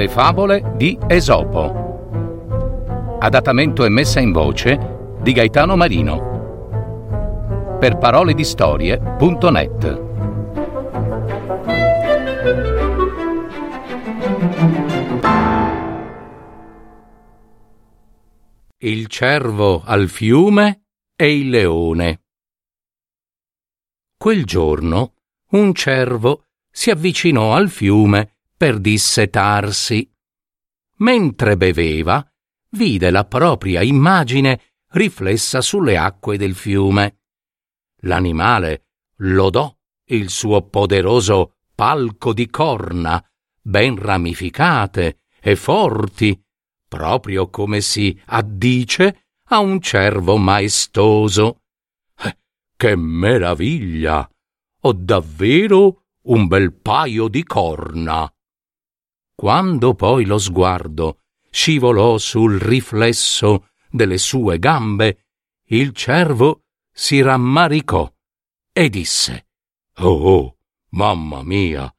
Le favole di Esopo. Adattamento e messa in voce di Gaetano Marino. Per parole di storie.net. Il cervo al fiume e il leone. Quel giorno un cervo si avvicinò al fiume per dissetarsi. Mentre beveva, vide la propria immagine riflessa sulle acque del fiume. L'animale lodò il suo poderoso palco di corna, ben ramificate e forti, proprio come si addice a un cervo maestoso. Che meraviglia! Ho davvero un bel paio di corna. Quando poi lo sguardo scivolò sul riflesso delle sue gambe, il cervo si rammaricò e disse Oh, oh mamma mia,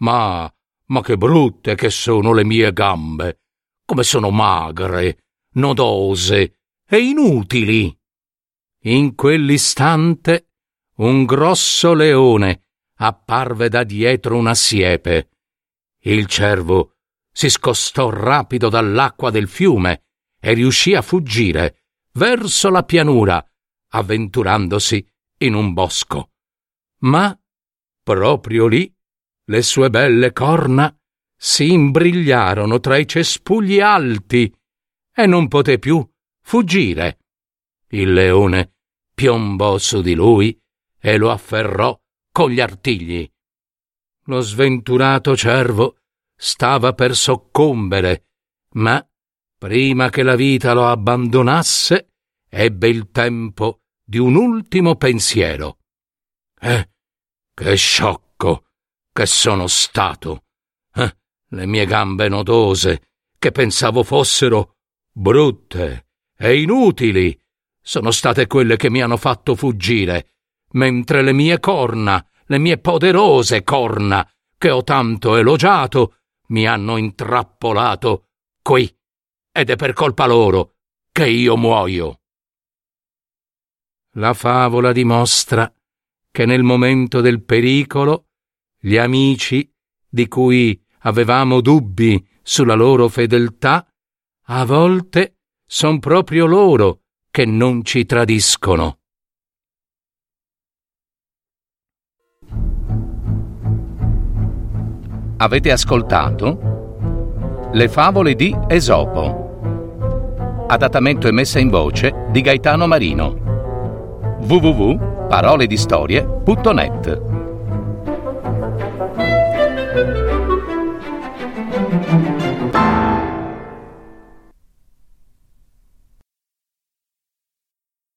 ma, ma che brutte che sono le mie gambe, come sono magre, nodose e inutili. In quell'istante un grosso leone apparve da dietro una siepe il cervo si scostò rapido dall'acqua del fiume e riuscì a fuggire verso la pianura, avventurandosi in un bosco. Ma proprio lì le sue belle corna si imbrigliarono tra i cespugli alti e non poté più fuggire. Il leone piombò su di lui e lo afferrò con gli artigli. Lo sventurato cervo stava per soccombere, ma prima che la vita lo abbandonasse, ebbe il tempo di un ultimo pensiero. Eh, che sciocco che sono stato! Eh, le mie gambe nodose, che pensavo fossero brutte e inutili, sono state quelle che mi hanno fatto fuggire, mentre le mie corna le mie poderose corna, che ho tanto elogiato, mi hanno intrappolato qui, ed è per colpa loro che io muoio. La favola dimostra che nel momento del pericolo gli amici, di cui avevamo dubbi sulla loro fedeltà, a volte son proprio loro che non ci tradiscono. Avete ascoltato Le favole di Esopo. Adattamento e messa in voce di Gaetano Marino. www.paroledistorie.net